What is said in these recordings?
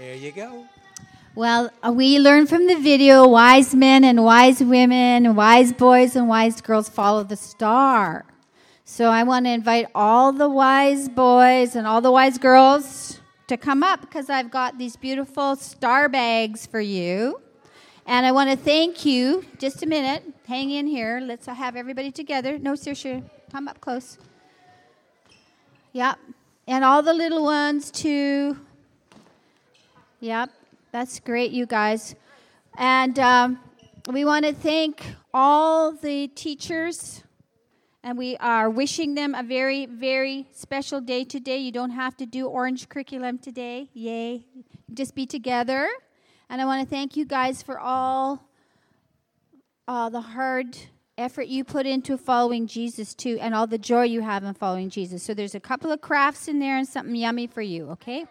There you go. Well, uh, we learned from the video wise men and wise women, wise boys and wise girls follow the star. So I want to invite all the wise boys and all the wise girls to come up because I've got these beautiful star bags for you. And I want to thank you. Just a minute. Hang in here. Let's have everybody together. No, seriously. Come up close. Yep. And all the little ones, too. Yep. That's great, you guys. And um, we want to thank all the teachers, and we are wishing them a very, very special day today. You don't have to do orange curriculum today. Yay. Just be together. And I want to thank you guys for all uh, the hard effort you put into following Jesus, too, and all the joy you have in following Jesus. So there's a couple of crafts in there and something yummy for you, okay?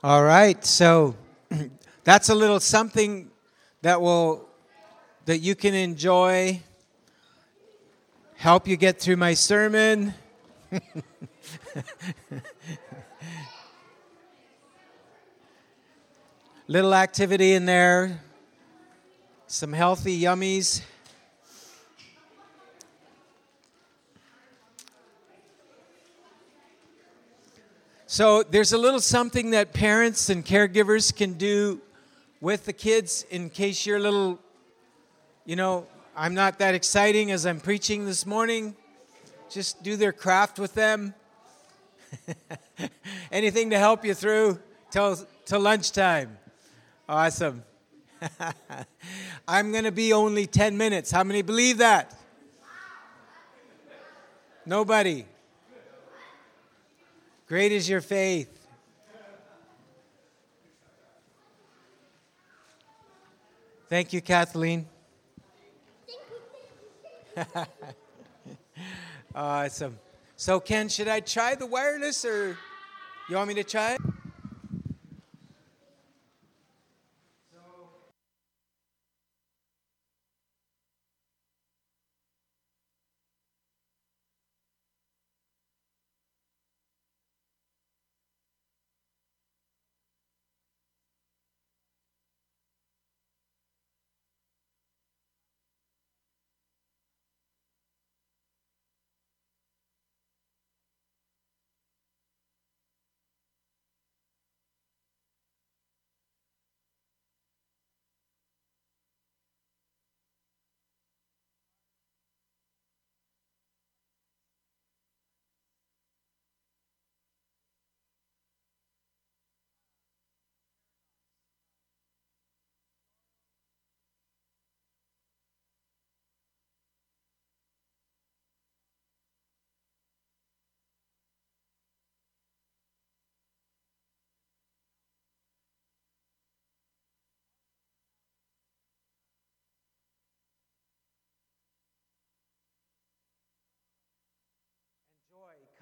All right, so that's a little something that will that you can enjoy, help you get through my sermon. little activity in there, some healthy yummies. So there's a little something that parents and caregivers can do with the kids in case you're a little, you know, I'm not that exciting as I'm preaching this morning. Just do their craft with them. Anything to help you through till, till lunchtime. Awesome. I'm going to be only 10 minutes. How many believe that? Nobody. Great is your faith. Thank you, Kathleen. awesome. So, Ken, should I try the wireless or you want me to try it?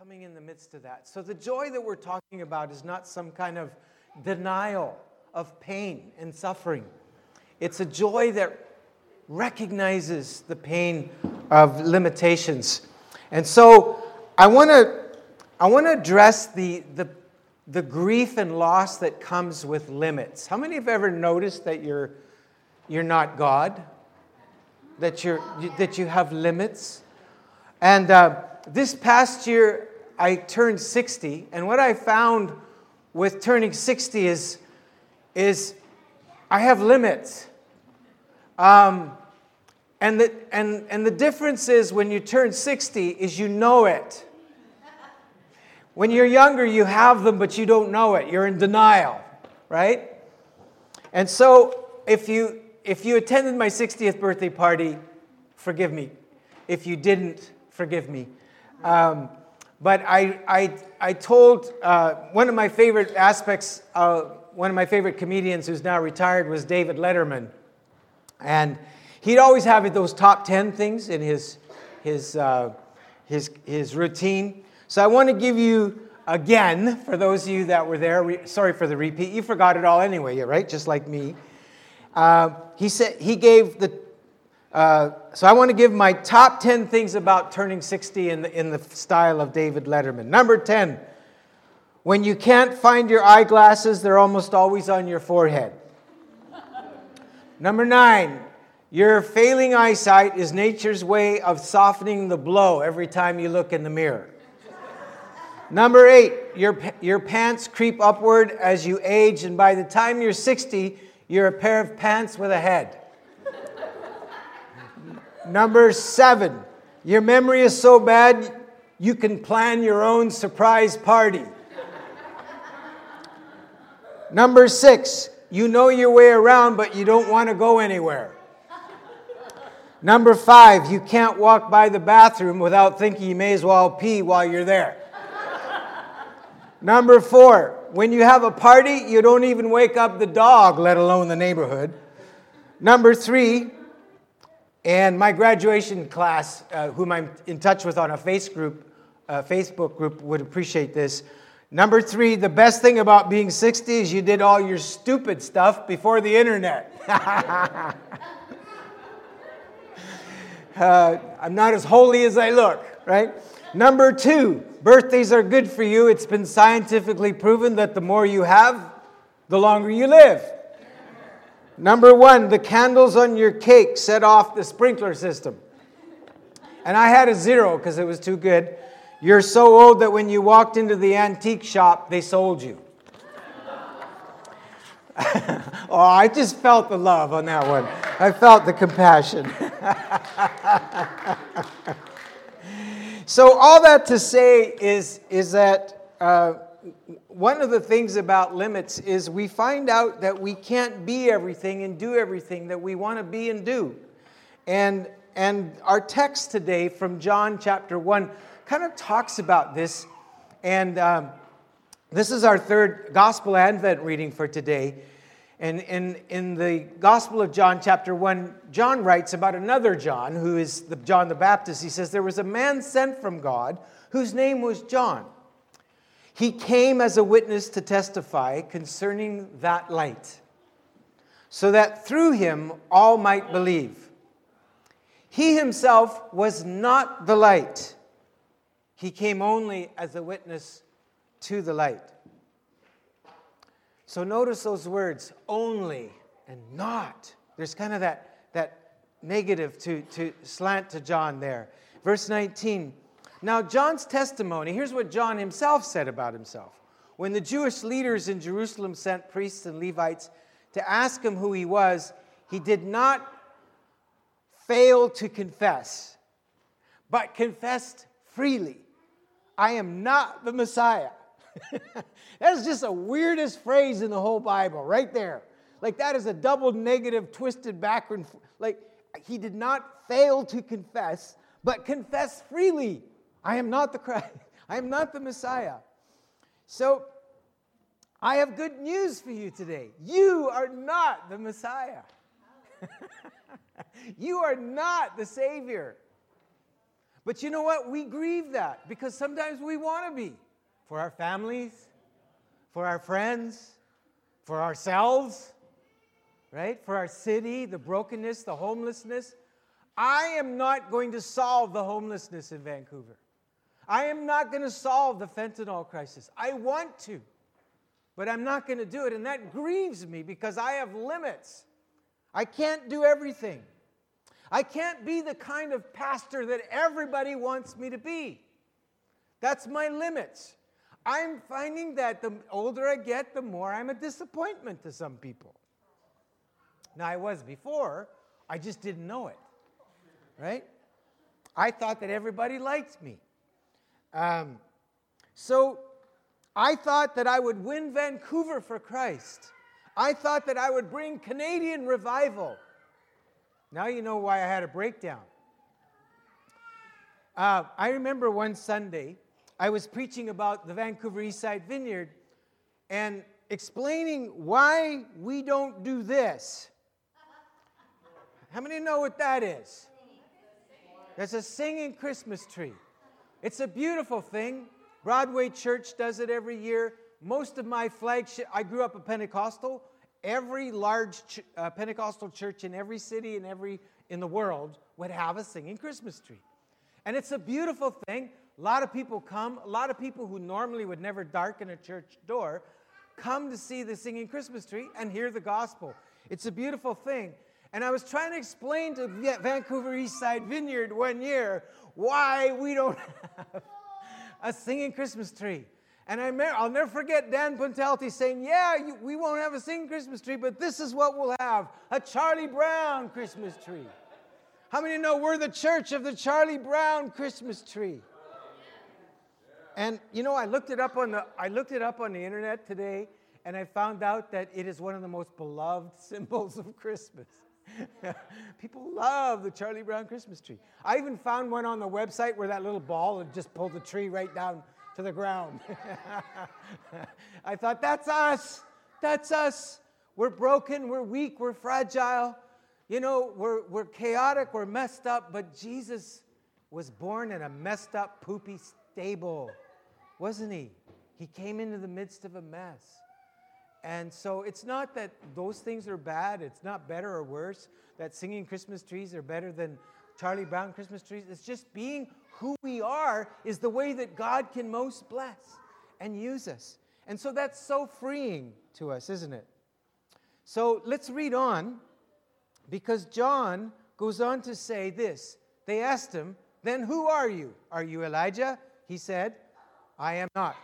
Coming in the midst of that. So, the joy that we're talking about is not some kind of denial of pain and suffering, it's a joy that recognizes the pain of limitations. And so, I want to I want to address the, the, the grief and loss that comes with limits. How many have ever noticed that you're, you're not God? That, you're, that you have limits? And uh, this past year, I turned 60, and what I found with turning 60 is, is I have limits. Um, and, the, and, and the difference is when you turn 60 is you know it. When you're younger, you have them, but you don't know it. You're in denial, right? And so if you, if you attended my 60th birthday party, forgive me. If you didn't, forgive me. Um, but I, I, I told uh, one of my favorite aspects, one of my favorite comedians who's now retired was David Letterman. And he'd always have those top 10 things in his, his, uh, his, his routine. So I want to give you again, for those of you that were there, re- sorry for the repeat, you forgot it all anyway, right? Just like me. Uh, he said he gave the Uh, so I want to give my top 10 things about turning 60 in the, in the style of David Letterman. Number 10, when you can't find your eyeglasses, they're almost always on your forehead. Number nine, your failing eyesight is nature's way of softening the blow every time you look in the mirror. Number eight, your, your pants creep upward as you age, and by the time you're 60, you're a pair of pants with a head. Number seven, your memory is so bad you can plan your own surprise party. Number six, you know your way around, but you don't want to go anywhere. Number five, you can't walk by the bathroom without thinking you may as well pee while you're there. Number four, when you have a party, you don't even wake up the dog, let alone the neighborhood. Number three, and my graduation class, uh, whom I'm in touch with on a face group, uh, Facebook group, would appreciate this. Number three, the best thing about being 60 is you did all your stupid stuff before the internet. uh, I'm not as holy as I look, right? Number two, birthdays are good for you. It's been scientifically proven that the more you have, the longer you live. Number one, the candles on your cake set off the sprinkler system. And I had a zero because it was too good. You're so old that when you walked into the antique shop, they sold you. oh, I just felt the love on that one. I felt the compassion. so, all that to say is, is that uh, one of the things about limits is we find out that we can't be everything and do everything that we want to be and do. And, and our text today from John chapter 1 kind of talks about this. And um, this is our third Gospel Advent reading for today. And in, in the Gospel of John, chapter 1, John writes about another John, who is the John the Baptist. He says, There was a man sent from God whose name was John. He came as a witness to testify concerning that light, so that through him all might believe. He himself was not the light he came only as a witness to the light. So notice those words, only and not. There's kind of that, that negative to, to slant to John there. Verse 19. Now, John's testimony, here's what John himself said about himself. When the Jewish leaders in Jerusalem sent priests and Levites to ask him who he was, he did not fail to confess, but confessed freely. I am not the Messiah. That's just the weirdest phrase in the whole Bible, right there. Like, that is a double negative, twisted backward. Like, he did not fail to confess, but confess freely I am not the Christ. I am not the Messiah. So, I have good news for you today. You are not the Messiah. you are not the Savior. But you know what? We grieve that because sometimes we want to be for our families, for our friends, for ourselves, right? For our city, the brokenness, the homelessness. I am not going to solve the homelessness in Vancouver. I am not going to solve the fentanyl crisis. I want to, but I'm not going to do it. And that grieves me because I have limits. I can't do everything. I can't be the kind of pastor that everybody wants me to be. That's my limits. I'm finding that the older I get, the more I'm a disappointment to some people. Now, I was before, I just didn't know it, right? I thought that everybody liked me. Um, so I thought that I would win Vancouver for Christ. I thought that I would bring Canadian revival. Now you know why I had a breakdown. Uh, I remember one Sunday, I was preaching about the Vancouver Eastside Vineyard and explaining why we don't do this. How many know what that is? That's a singing Christmas tree. It's a beautiful thing. Broadway Church does it every year. Most of my flagship, I grew up a Pentecostal every large ch- uh, Pentecostal church in every city and every in the world would have a singing Christmas tree. And it's a beautiful thing. A lot of people come, a lot of people who normally would never darken a church door come to see the singing Christmas tree and hear the gospel. It's a beautiful thing. And I was trying to explain to Vancouver Eastside Vineyard one year why we don't have a singing Christmas tree. And I will never forget Dan Puntelti saying, Yeah, you, we won't have a singing Christmas tree, but this is what we'll have a Charlie Brown Christmas tree. How many know we're the church of the Charlie Brown Christmas tree? And you know, I looked it up on the I looked it up on the internet today, and I found out that it is one of the most beloved symbols of Christmas. People love the Charlie Brown Christmas tree. I even found one on the website where that little ball had just pulled the tree right down to the ground. I thought, that's us. That's us. We're broken, we're weak, we're fragile. You know, we're, we're chaotic, we're messed up, but Jesus was born in a messed up, poopy stable, wasn't he? He came into the midst of a mess. And so it's not that those things are bad, it's not better or worse, that singing Christmas trees are better than Charlie Brown Christmas trees. It's just being who we are is the way that God can most bless and use us. And so that's so freeing to us, isn't it? So let's read on because John goes on to say this. They asked him, Then who are you? Are you Elijah? He said, I am not.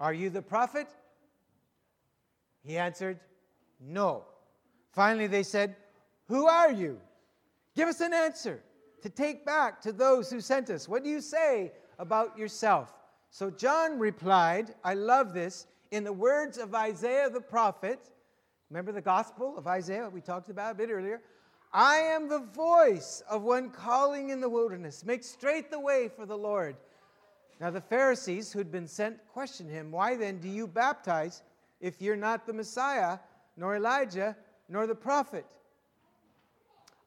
Are you the prophet? He answered, No. Finally, they said, Who are you? Give us an answer to take back to those who sent us. What do you say about yourself? So John replied, I love this, in the words of Isaiah the prophet. Remember the gospel of Isaiah we talked about a bit earlier? I am the voice of one calling in the wilderness. Make straight the way for the Lord. Now the Pharisees who'd been sent questioned him, Why then do you baptize if you're not the Messiah, nor Elijah, nor the prophet?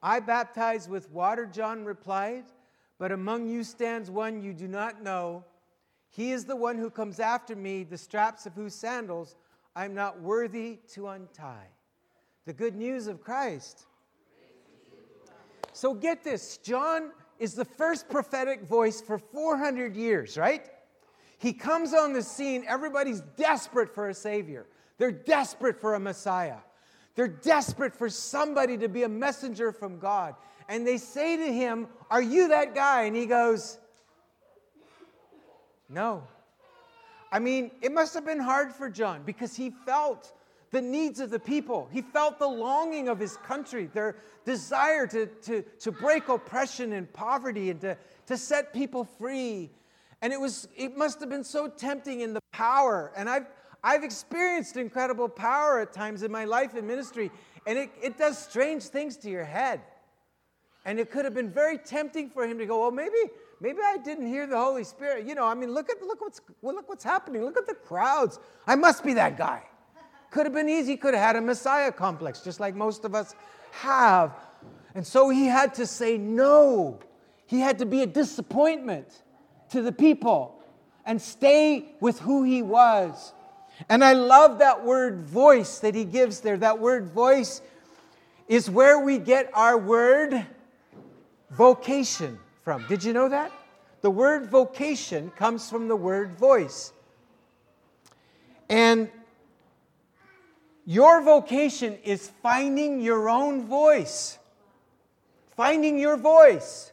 I baptize with water, John replied, but among you stands one you do not know. He is the one who comes after me, the straps of whose sandals I'm not worthy to untie. The good news of Christ. So get this John is the first prophetic voice for 400 years, right? He comes on the scene, everybody's desperate for a Savior, they're desperate for a Messiah. They're desperate for somebody to be a messenger from God. And they say to him, Are you that guy? And he goes, No. I mean, it must have been hard for John because he felt the needs of the people. He felt the longing of his country, their desire to, to, to break oppression and poverty and to, to set people free. And it was it must have been so tempting in the power. And I've I've experienced incredible power at times in my life and ministry, and it, it does strange things to your head. And it could have been very tempting for him to go, well, maybe, maybe I didn't hear the Holy Spirit. You know, I mean, look at look what's well, look what's happening. Look at the crowds. I must be that guy. Could have been easy, could have had a Messiah complex, just like most of us have. And so he had to say no. He had to be a disappointment to the people and stay with who he was and I love that word voice that he gives there. That word voice is where we get our word vocation from. Did you know that? The word vocation comes from the word voice. And your vocation is finding your own voice. Finding your voice.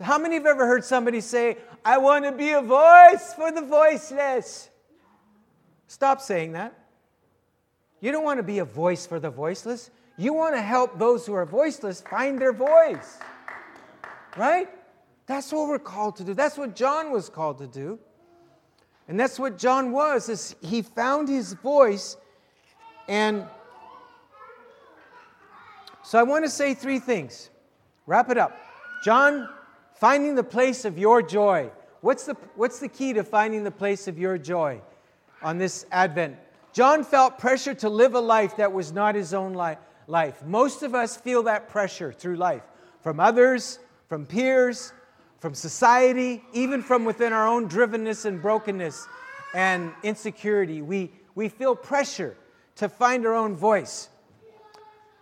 How many have ever heard somebody say, I want to be a voice for the voiceless? Stop saying that. You don't want to be a voice for the voiceless. You want to help those who are voiceless find their voice. Right? That's what we're called to do. That's what John was called to do. And that's what John was is he found his voice and so I want to say three things. Wrap it up. John, finding the place of your joy. What's the, what's the key to finding the place of your joy? on this Advent. John felt pressure to live a life that was not his own li- life. Most of us feel that pressure through life from others, from peers, from society, even from within our own drivenness and brokenness and insecurity. We, we feel pressure to find our own voice.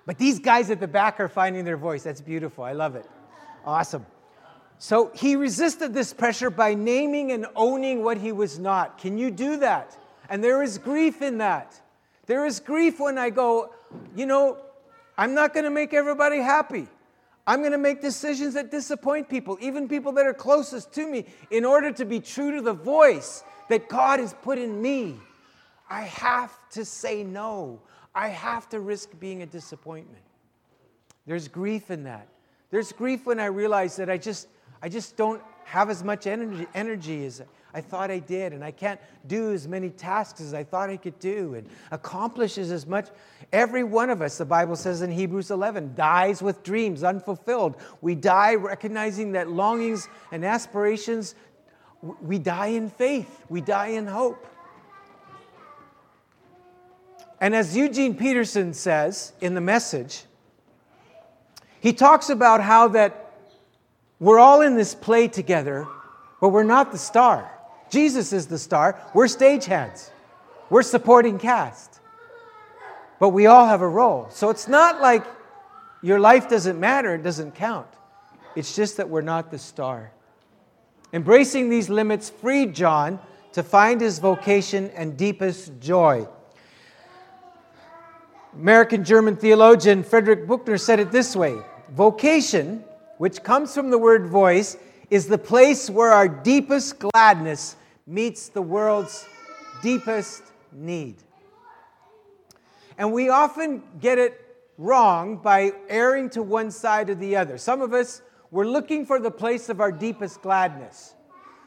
But these guys at the back are finding their voice. That's beautiful. I love it. Awesome. So he resisted this pressure by naming and owning what he was not. Can you do that? And there is grief in that. There is grief when I go, you know, I'm not going to make everybody happy. I'm going to make decisions that disappoint people, even people that are closest to me, in order to be true to the voice that God has put in me. I have to say no. I have to risk being a disappointment. There's grief in that. There's grief when I realize that I just I just don't have as much energy, energy as I thought I did, and I can't do as many tasks as I thought I could do, and accomplishes as much. Every one of us, the Bible says in Hebrews 11, dies with dreams unfulfilled. We die recognizing that longings and aspirations, we die in faith, we die in hope. And as Eugene Peterson says in the message, he talks about how that we're all in this play together, but we're not the star. Jesus is the star. We're stagehands. We're supporting cast. But we all have a role. So it's not like your life doesn't matter, it doesn't count. It's just that we're not the star. Embracing these limits freed John to find his vocation and deepest joy. American German theologian Frederick Buechner said it this way Vocation which comes from the word voice, is the place where our deepest gladness meets the world's deepest need. And we often get it wrong by erring to one side or the other. Some of us, we're looking for the place of our deepest gladness.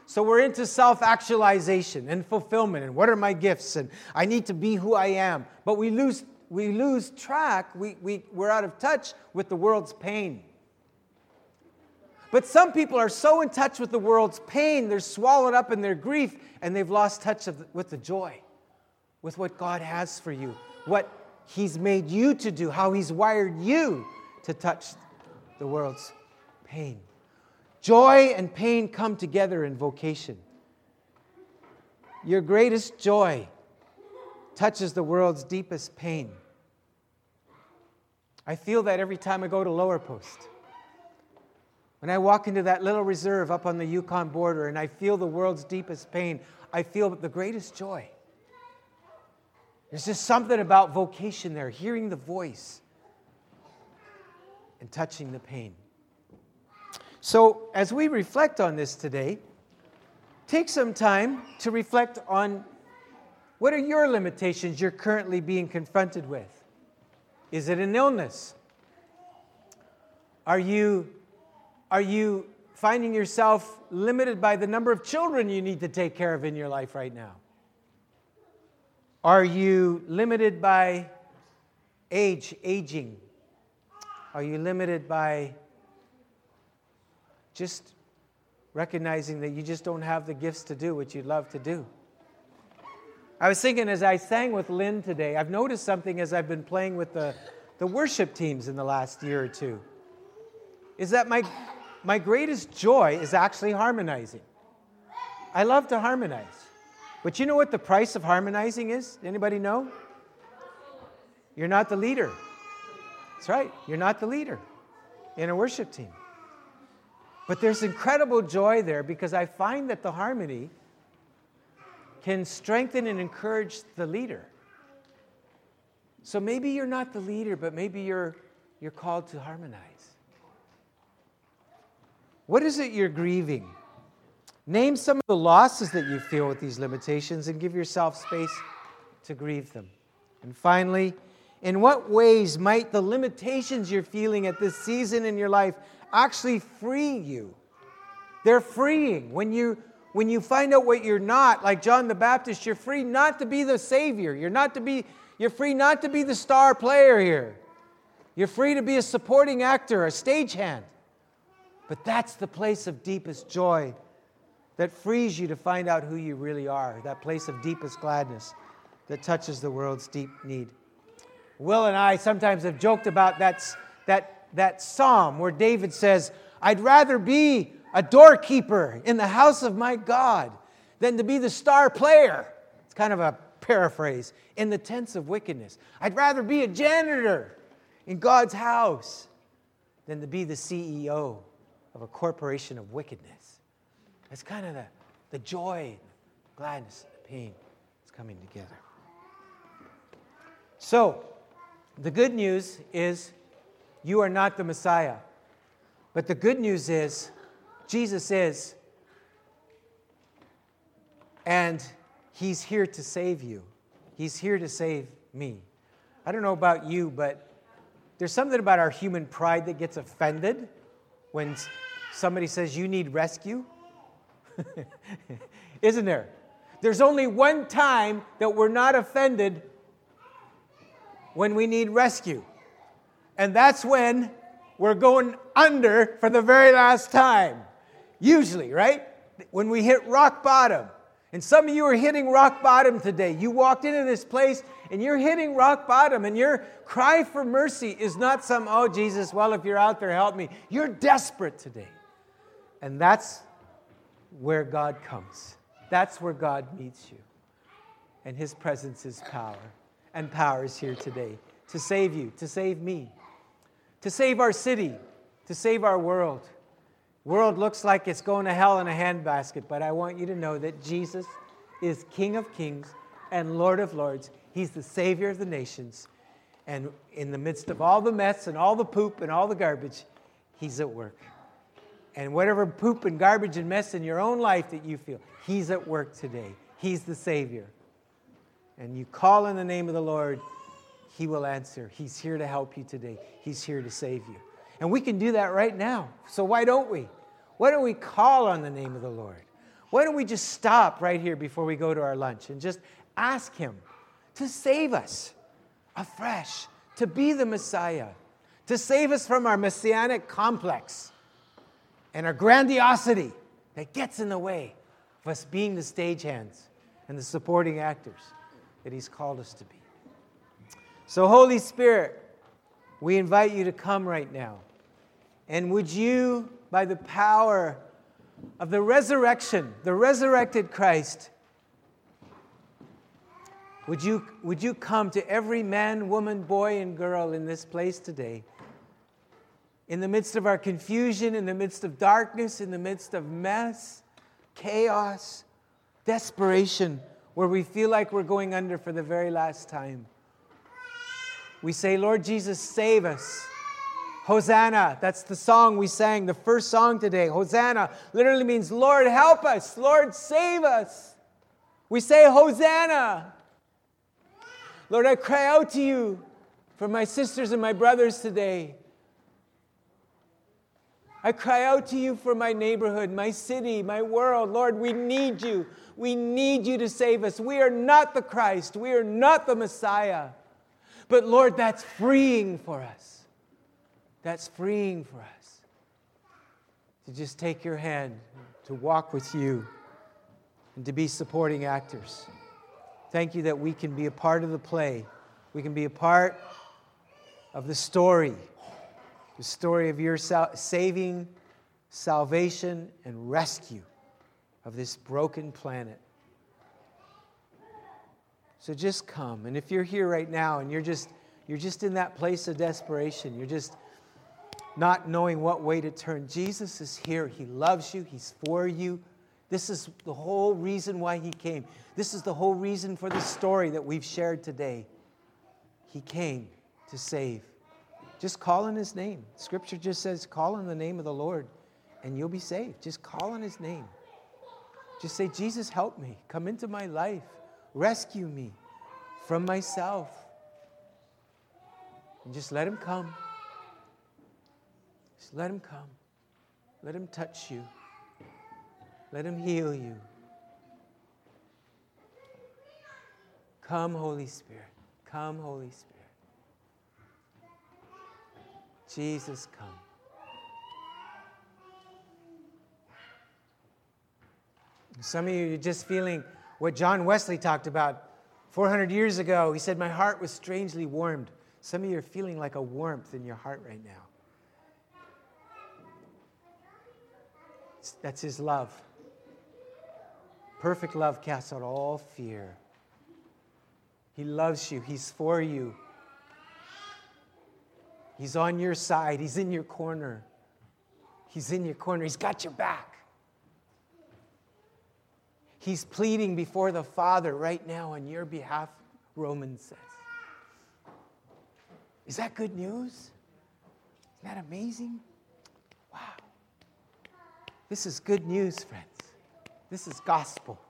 So we're into self actualization and fulfillment and what are my gifts and I need to be who I am. But we lose, we lose track, we, we, we're out of touch with the world's pain. But some people are so in touch with the world's pain, they're swallowed up in their grief, and they've lost touch of, with the joy, with what God has for you, what He's made you to do, how He's wired you to touch the world's pain. Joy and pain come together in vocation. Your greatest joy touches the world's deepest pain. I feel that every time I go to Lower Post. When I walk into that little reserve up on the Yukon border and I feel the world's deepest pain, I feel the greatest joy. There's just something about vocation there, hearing the voice and touching the pain. So, as we reflect on this today, take some time to reflect on what are your limitations you're currently being confronted with? Is it an illness? Are you are you finding yourself limited by the number of children you need to take care of in your life right now? Are you limited by age, aging? Are you limited by just recognizing that you just don't have the gifts to do what you'd love to do? I was thinking as I sang with Lynn today, I've noticed something as I've been playing with the, the worship teams in the last year or two. Is that my my greatest joy is actually harmonizing. I love to harmonize. But you know what the price of harmonizing is? Anybody know? You're not the leader. That's right. You're not the leader in a worship team. But there's incredible joy there because I find that the harmony can strengthen and encourage the leader. So maybe you're not the leader, but maybe you're, you're called to harmonize. What is it you're grieving? Name some of the losses that you feel with these limitations and give yourself space to grieve them. And finally, in what ways might the limitations you're feeling at this season in your life actually free you? They're freeing. When you when you find out what you're not, like John the Baptist, you're free not to be the savior. You're not to be you're free not to be the star player here. You're free to be a supporting actor, a stagehand. But that's the place of deepest joy that frees you to find out who you really are, that place of deepest gladness that touches the world's deep need. Will and I sometimes have joked about that, that, that psalm where David says, I'd rather be a doorkeeper in the house of my God than to be the star player. It's kind of a paraphrase in the tents of wickedness. I'd rather be a janitor in God's house than to be the CEO of a corporation of wickedness. It's kind of the, the joy, gladness, the pain is coming together. So, the good news is you are not the Messiah. But the good news is Jesus is, and He's here to save you. He's here to save me. I don't know about you, but there's something about our human pride that gets offended when somebody says you need rescue. Isn't there? There's only one time that we're not offended when we need rescue. And that's when we're going under for the very last time. Usually, right? When we hit rock bottom. And some of you are hitting rock bottom today. You walked into this place and you're hitting rock bottom, and your cry for mercy is not some, oh, Jesus, well, if you're out there, help me. You're desperate today. And that's where God comes. That's where God meets you. And his presence is power. And power is here today to save you, to save me, to save our city, to save our world. World looks like it's going to hell in a handbasket, but I want you to know that Jesus is King of Kings and Lord of Lords. He's the Savior of the nations. And in the midst of all the mess and all the poop and all the garbage, He's at work. And whatever poop and garbage and mess in your own life that you feel, He's at work today. He's the Savior. And you call in the name of the Lord, He will answer. He's here to help you today, He's here to save you. And we can do that right now. So why don't we? Why don't we call on the name of the Lord? Why don't we just stop right here before we go to our lunch and just ask Him to save us afresh, to be the Messiah, to save us from our messianic complex and our grandiosity that gets in the way of us being the stagehands and the supporting actors that He's called us to be. So, Holy Spirit, we invite you to come right now. And would you, by the power of the resurrection, the resurrected Christ, would you, would you come to every man, woman, boy, and girl in this place today? In the midst of our confusion, in the midst of darkness, in the midst of mess, chaos, desperation, where we feel like we're going under for the very last time. We say, Lord Jesus, save us. Hosanna, that's the song we sang, the first song today. Hosanna literally means, Lord, help us. Lord, save us. We say, Hosanna. Lord, I cry out to you for my sisters and my brothers today. I cry out to you for my neighborhood, my city, my world. Lord, we need you. We need you to save us. We are not the Christ. We are not the Messiah. But Lord, that's freeing for us that's freeing for us to just take your hand, to walk with you, and to be supporting actors. Thank you that we can be a part of the play. We can be a part of the story, the story of your sal- saving, salvation, and rescue of this broken planet. So just come. And if you're here right now and you're just you're just in that place of desperation, you're just not knowing what way to turn. Jesus is here. He loves you, He's for you. This is the whole reason why He came. This is the whole reason for the story that we've shared today. He came to save. Just call on His name. Scripture just says, call on the name of the Lord and you'll be saved. Just call on His name. Just say, Jesus, help me. Come into my life. Rescue me from myself. And just let Him come. Just let Him come. Let Him touch you. Let Him heal you. Come, Holy Spirit. Come, Holy Spirit. Jesus, come. Some of you are just feeling what John Wesley talked about 400 years ago. He said, My heart was strangely warmed. Some of you are feeling like a warmth in your heart right now. That's His love. Perfect love casts out all fear. He loves you, He's for you. He's on your side, He's in your corner. He's in your corner, He's got your back. He's pleading before the Father right now on your behalf, Romans says. Is that good news? Isn't that amazing? This is good news, friends. This is gospel.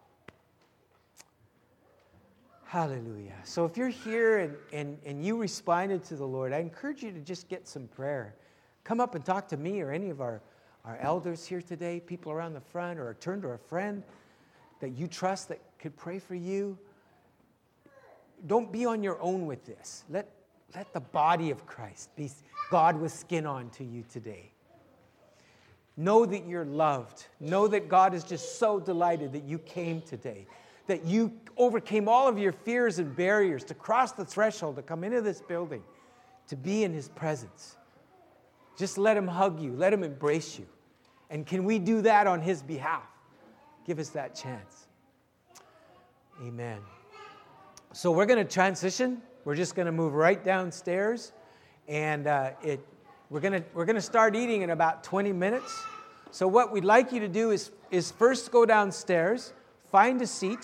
Hallelujah. So if you're here and, and, and you responded to the Lord, I encourage you to just get some prayer. Come up and talk to me or any of our, our elders here today, people around the front, or turn to a friend that you trust that could pray for you. Don't be on your own with this. Let, let the body of Christ be God with skin on to you today. Know that you're loved. Know that God is just so delighted that you came today, that you overcame all of your fears and barriers to cross the threshold, to come into this building, to be in His presence. Just let Him hug you, let Him embrace you. And can we do that on His behalf? Give us that chance. Amen. So we're going to transition. We're just going to move right downstairs, and uh, it, we're going to we're going to start eating in about 20 minutes. So what we'd like you to do is is first go downstairs, find a seat